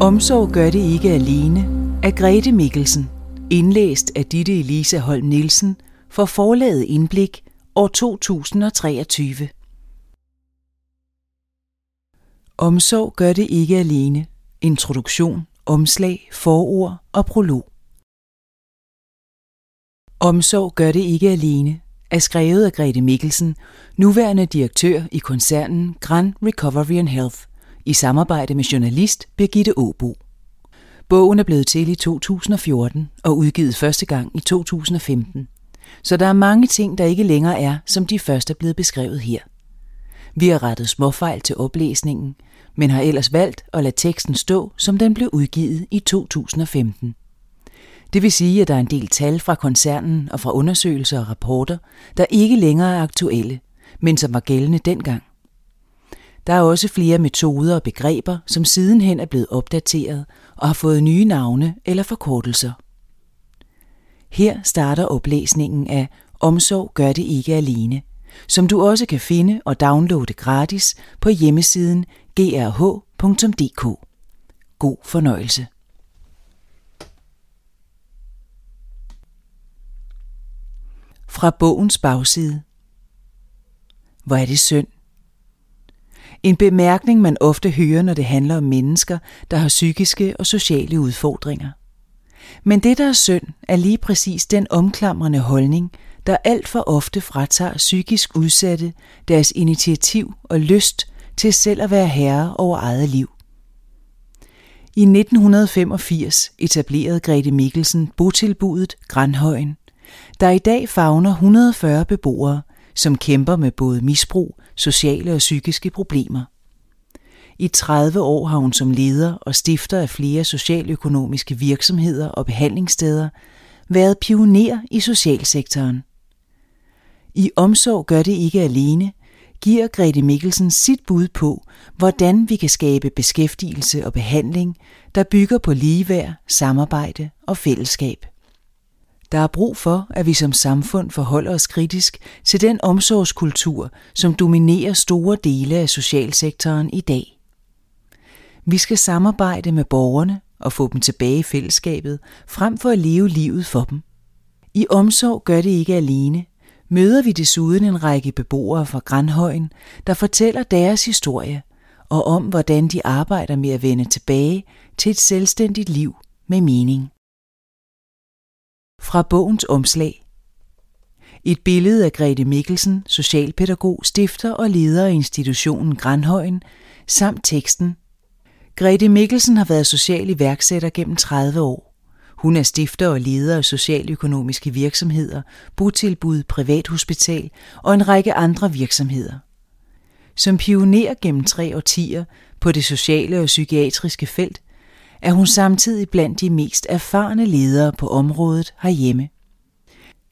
Omsorg gør det ikke alene af Grete Mikkelsen, indlæst af Ditte Elisa Holm Nielsen for forlaget Indblik år 2023. Omsorg gør det ikke alene. Introduktion, omslag, forord og prolog. Omsorg gør det ikke alene er skrevet af Grete Mikkelsen, nuværende direktør i koncernen Grand Recovery and Health, i samarbejde med journalist Birgitte Åbo. Bogen er blevet til i 2014 og udgivet første gang i 2015. Så der er mange ting, der ikke længere er, som de første er blevet beskrevet her. Vi har rettet småfejl til oplæsningen, men har ellers valgt at lade teksten stå, som den blev udgivet i 2015. Det vil sige, at der er en del tal fra koncernen og fra undersøgelser og rapporter, der ikke længere er aktuelle, men som var gældende dengang. Der er også flere metoder og begreber, som sidenhen er blevet opdateret og har fået nye navne eller forkortelser. Her starter oplæsningen af Omsorg gør det ikke alene, som du også kan finde og downloade gratis på hjemmesiden grh.dk. God fornøjelse. Fra bogens bagside. Hvor er det synd. En bemærkning, man ofte hører, når det handler om mennesker, der har psykiske og sociale udfordringer. Men det, der er synd, er lige præcis den omklamrende holdning, der alt for ofte fratager psykisk udsatte deres initiativ og lyst til selv at være herre over eget liv. I 1985 etablerede Grete Mikkelsen botilbuddet Grandhøjen, der i dag fagner 140 beboere, som kæmper med både misbrug, sociale og psykiske problemer. I 30 år har hun som leder og stifter af flere socialøkonomiske virksomheder og behandlingssteder været pioner i socialsektoren. I Omsorg gør det ikke alene, giver Grete Mikkelsen sit bud på, hvordan vi kan skabe beskæftigelse og behandling, der bygger på ligeværd, samarbejde og fællesskab. Der er brug for, at vi som samfund forholder os kritisk til den omsorgskultur, som dominerer store dele af socialsektoren i dag. Vi skal samarbejde med borgerne og få dem tilbage i fællesskabet, frem for at leve livet for dem. I omsorg gør det ikke alene. Møder vi desuden en række beboere fra Grandhøjen, der fortæller deres historie og om, hvordan de arbejder med at vende tilbage til et selvstændigt liv med mening. Fra bogens omslag. Et billede af Grete Mikkelsen, socialpædagog, stifter og leder af institutionen Grandhøjen, samt teksten. Grete Mikkelsen har været social iværksætter gennem 30 år. Hun er stifter og leder af socialøkonomiske virksomheder, botilbud, privathospital og en række andre virksomheder. Som pioner gennem tre årtier på det sociale og psykiatriske felt, er hun samtidig blandt de mest erfarne ledere på området herhjemme.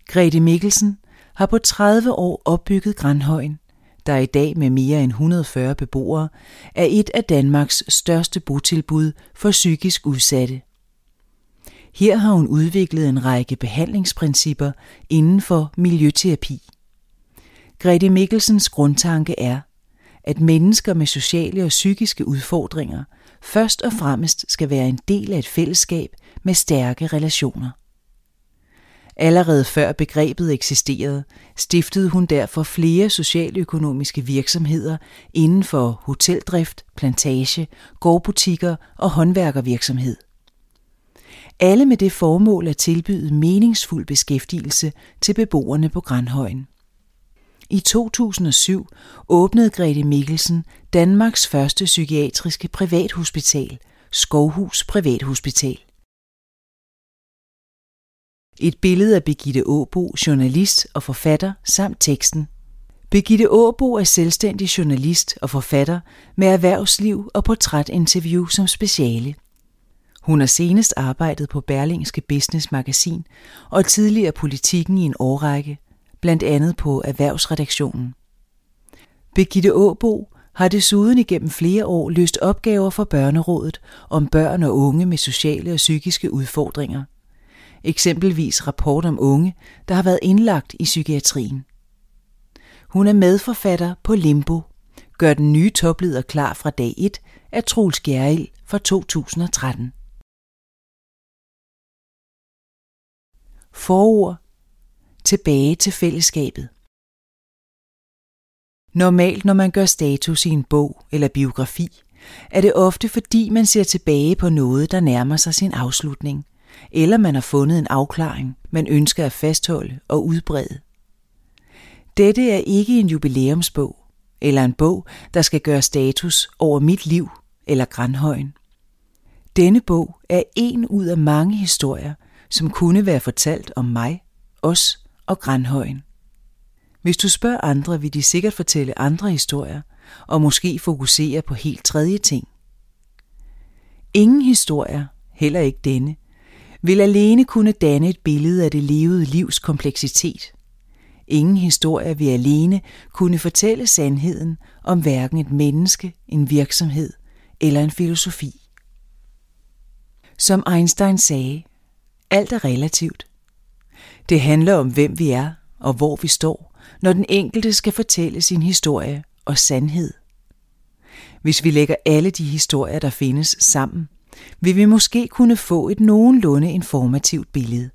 Grete Mikkelsen har på 30 år opbygget Grandhøjen, der i dag med mere end 140 beboere er et af Danmarks største botilbud for psykisk udsatte. Her har hun udviklet en række behandlingsprincipper inden for miljøterapi. Grete Mikkelsens grundtanke er, at mennesker med sociale og psykiske udfordringer først og fremmest skal være en del af et fællesskab med stærke relationer. Allerede før begrebet eksisterede, stiftede hun derfor flere socialøkonomiske virksomheder inden for hoteldrift, plantage, gårdbutikker og håndværkervirksomhed. Alle med det formål at tilbyde meningsfuld beskæftigelse til beboerne på Grandhøjen. I 2007 åbnede Grete Mikkelsen Danmarks første psykiatriske privathospital, Skovhus Privathospital. Et billede af Begitte Åbo, journalist og forfatter, samt teksten. Begitte Åbo er selvstændig journalist og forfatter med erhvervsliv og portrætinterview som speciale. Hun har senest arbejdet på Berlingske Business Magasin og tidligere politikken i en årrække, blandt andet på erhvervsredaktionen. Begitte Åbo har desuden igennem flere år løst opgaver for Børnerådet om børn og unge med sociale og psykiske udfordringer. Eksempelvis rapport om unge, der har været indlagt i psykiatrien. Hun er medforfatter på Limbo, gør den nye topleder klar fra dag 1 af Troels Gjerrild fra 2013. Forord Tilbage til fællesskabet Normalt, når man gør status i en bog eller biografi, er det ofte fordi man ser tilbage på noget, der nærmer sig sin afslutning, eller man har fundet en afklaring, man ønsker at fastholde og udbrede. Dette er ikke en jubilæumsbog, eller en bog, der skal gøre status over mit liv eller Grandhøjen. Denne bog er en ud af mange historier, som kunne være fortalt om mig, os og Grandhøjen. Hvis du spørger andre, vil de sikkert fortælle andre historier, og måske fokusere på helt tredje ting. Ingen historier, heller ikke denne, vil alene kunne danne et billede af det levede livs kompleksitet. Ingen historie vil alene kunne fortælle sandheden om hverken et menneske, en virksomhed eller en filosofi. Som Einstein sagde, alt er relativt. Det handler om, hvem vi er og hvor vi står, når den enkelte skal fortælle sin historie og sandhed. Hvis vi lægger alle de historier, der findes sammen, vil vi måske kunne få et nogenlunde informativt billede.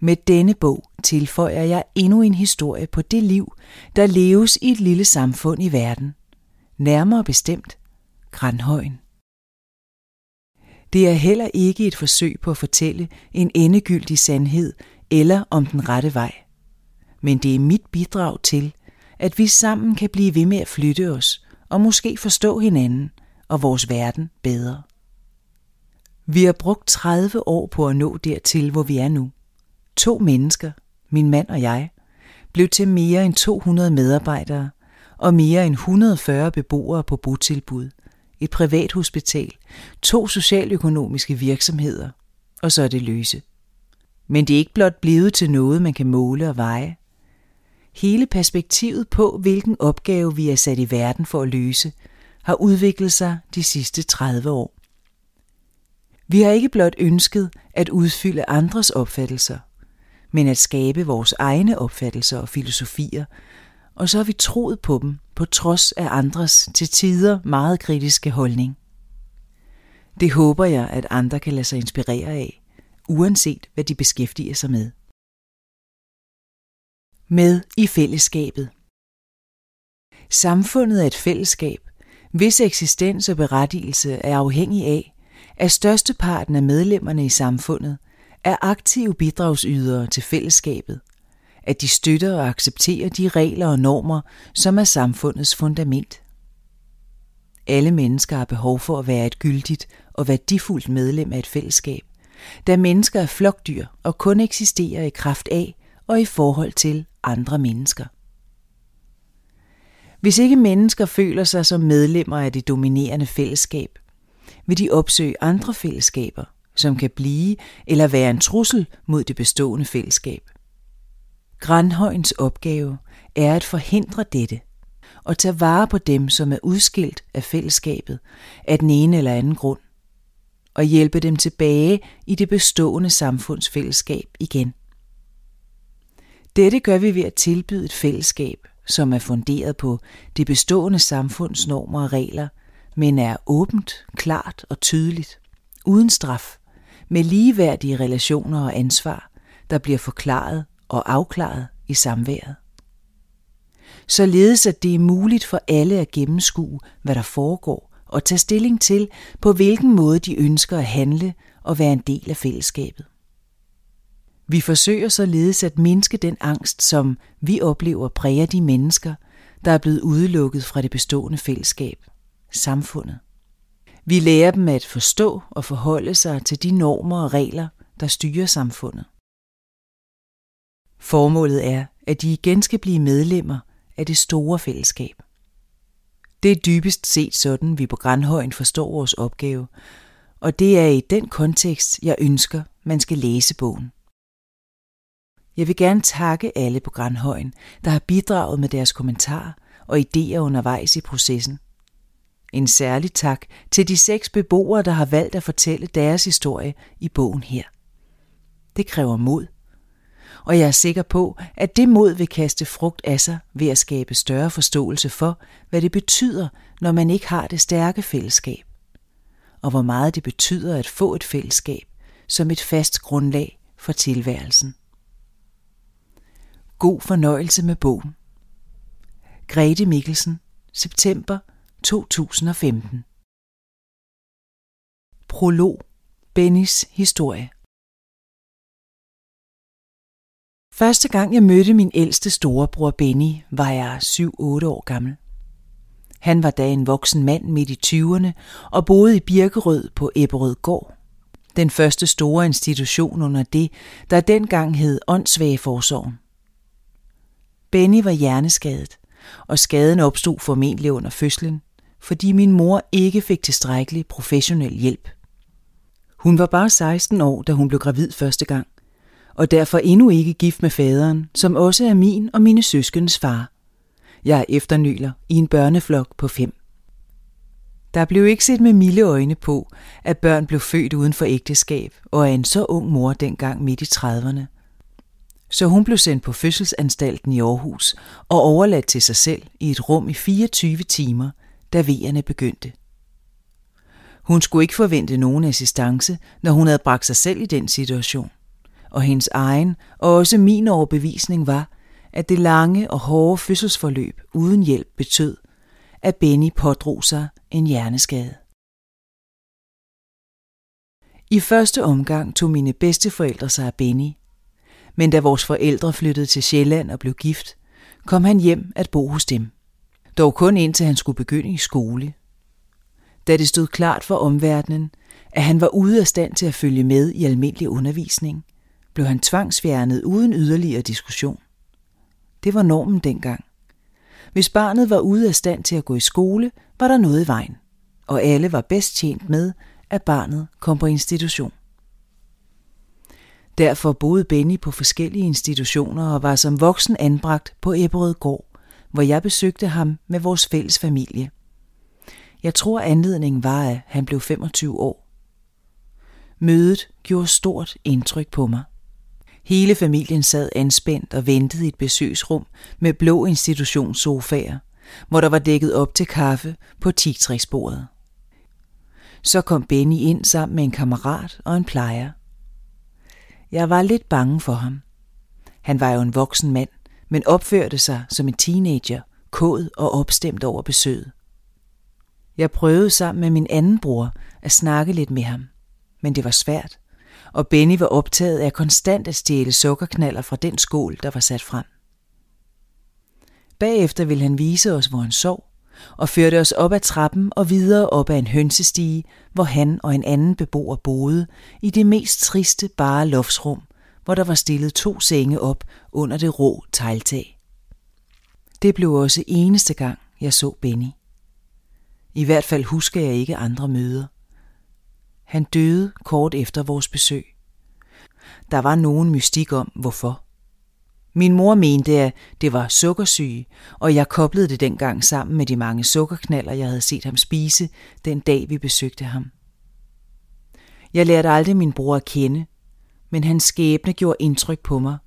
Med denne bog tilføjer jeg endnu en historie på det liv, der leves i et lille samfund i verden. Nærmere bestemt Grandhøjen. Det er heller ikke et forsøg på at fortælle en endegyldig sandhed eller om den rette vej. Men det er mit bidrag til, at vi sammen kan blive ved med at flytte os og måske forstå hinanden og vores verden bedre. Vi har brugt 30 år på at nå dertil, hvor vi er nu. To mennesker, min mand og jeg, blev til mere end 200 medarbejdere og mere end 140 beboere på botilbud, et privat hospital, to socialøkonomiske virksomheder, og så er det løse. Men det er ikke blot blevet til noget, man kan måle og veje. Hele perspektivet på, hvilken opgave vi er sat i verden for at løse, har udviklet sig de sidste 30 år. Vi har ikke blot ønsket at udfylde andres opfattelser, men at skabe vores egne opfattelser og filosofier, og så har vi troet på dem på trods af andres til tider meget kritiske holdning. Det håber jeg, at andre kan lade sig inspirere af, uanset hvad de beskæftiger sig med. Med i fællesskabet Samfundet er et fællesskab, hvis eksistens og berettigelse er afhængig af, at størsteparten af medlemmerne i samfundet er aktive bidragsydere til fællesskabet, at de støtter og accepterer de regler og normer, som er samfundets fundament. Alle mennesker har behov for at være et gyldigt og værdifuldt medlem af et fællesskab, da mennesker er flokdyr og kun eksisterer i kraft af og i forhold til andre mennesker. Hvis ikke mennesker føler sig som medlemmer af det dominerende fællesskab, vil de opsøge andre fællesskaber, som kan blive eller være en trussel mod det bestående fællesskab. Grandhøjens opgave er at forhindre dette og tage vare på dem, som er udskilt af fællesskabet af den ene eller anden grund, og hjælpe dem tilbage i det bestående samfundsfællesskab igen. Dette gør vi ved at tilbyde et fællesskab, som er funderet på det bestående samfundsnormer og regler, men er åbent, klart og tydeligt, uden straf, med ligeværdige relationer og ansvar, der bliver forklaret og afklaret i samværet. Således at det er muligt for alle at gennemskue, hvad der foregår, og tage stilling til, på hvilken måde de ønsker at handle og være en del af fællesskabet. Vi forsøger således at mindske den angst, som vi oplever præger de mennesker, der er blevet udelukket fra det bestående fællesskab, samfundet. Vi lærer dem at forstå og forholde sig til de normer og regler, der styrer samfundet. Formålet er, at de igen skal blive medlemmer af det store fællesskab. Det er dybest set sådan, vi på Grandhøjen forstår vores opgave, og det er i den kontekst, jeg ønsker, man skal læse bogen. Jeg vil gerne takke alle på Grandhøjen, der har bidraget med deres kommentarer og idéer undervejs i processen. En særlig tak til de seks beboere, der har valgt at fortælle deres historie i bogen her. Det kræver mod, og jeg er sikker på, at det mod vil kaste frugt af sig ved at skabe større forståelse for, hvad det betyder, når man ikke har det stærke fællesskab, og hvor meget det betyder at få et fællesskab som et fast grundlag for tilværelsen. God fornøjelse med bogen. Grete Mikkelsen, september 2015. Prolog. Bennys historie. Første gang jeg mødte min ældste storebror Benny, var jeg 7-8 år gammel. Han var da en voksen mand midt i 20'erne og boede i Birkerød på Ebberød Gård. Den første store institution under det, der dengang hed Åndssvageforsorgen. Benny var hjerneskadet, og skaden opstod formentlig under fødslen, fordi min mor ikke fik tilstrækkelig professionel hjælp. Hun var bare 16 år, da hun blev gravid første gang, og derfor endnu ikke gift med faderen, som også er min og mine søskens far. Jeg er efternyler i en børneflok på fem. Der blev ikke set med milde øjne på, at børn blev født uden for ægteskab og af en så ung mor dengang midt i 30'erne. Så hun blev sendt på fødselsanstalten i Aarhus og overladt til sig selv i et rum i 24 timer, da vejerne begyndte. Hun skulle ikke forvente nogen assistance, når hun havde bragt sig selv i den situation. Og hendes egen og også min overbevisning var, at det lange og hårde fødselsforløb uden hjælp betød, at Benny pådrog sig en hjerneskade. I første omgang tog mine bedsteforældre sig af Benny, men da vores forældre flyttede til Sjælland og blev gift, kom han hjem at bo hos dem. Dog kun indtil han skulle begynde i skole. Da det stod klart for omverdenen, at han var ude af stand til at følge med i almindelig undervisning, blev han tvangsfjernet uden yderligere diskussion. Det var normen dengang. Hvis barnet var ude af stand til at gå i skole, var der noget i vejen, og alle var bedst tjent med, at barnet kom på institution. Derfor boede Benny på forskellige institutioner og var som voksen anbragt på Ebberød Gård, hvor jeg besøgte ham med vores fælles familie. Jeg tror anledningen var, at han blev 25 år. Mødet gjorde stort indtryk på mig. Hele familien sad anspændt og ventede i et besøgsrum med blå institutionssofaer, hvor der var dækket op til kaffe på tigtræksbordet. Så kom Benny ind sammen med en kammerat og en plejer. Jeg var lidt bange for ham. Han var jo en voksen mand, men opførte sig som en teenager, kod og opstemt over besøget. Jeg prøvede sammen med min anden bror at snakke lidt med ham, men det var svært og Benny var optaget af konstant at stjæle sukkerknaller fra den skål, der var sat frem. Bagefter ville han vise os, hvor han sov, og førte os op ad trappen og videre op ad en hønsestige, hvor han og en anden beboer boede i det mest triste bare loftsrum, hvor der var stillet to senge op under det rå tegltag. Det blev også eneste gang, jeg så Benny. I hvert fald husker jeg ikke andre møder. Han døde kort efter vores besøg. Der var nogen mystik om, hvorfor. Min mor mente, at det var sukkersyge, og jeg koblede det dengang sammen med de mange sukkerknaller, jeg havde set ham spise den dag, vi besøgte ham. Jeg lærte aldrig min bror at kende, men hans skæbne gjorde indtryk på mig,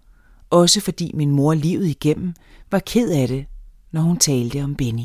også fordi min mor livet igennem var ked af det, når hun talte om Benny.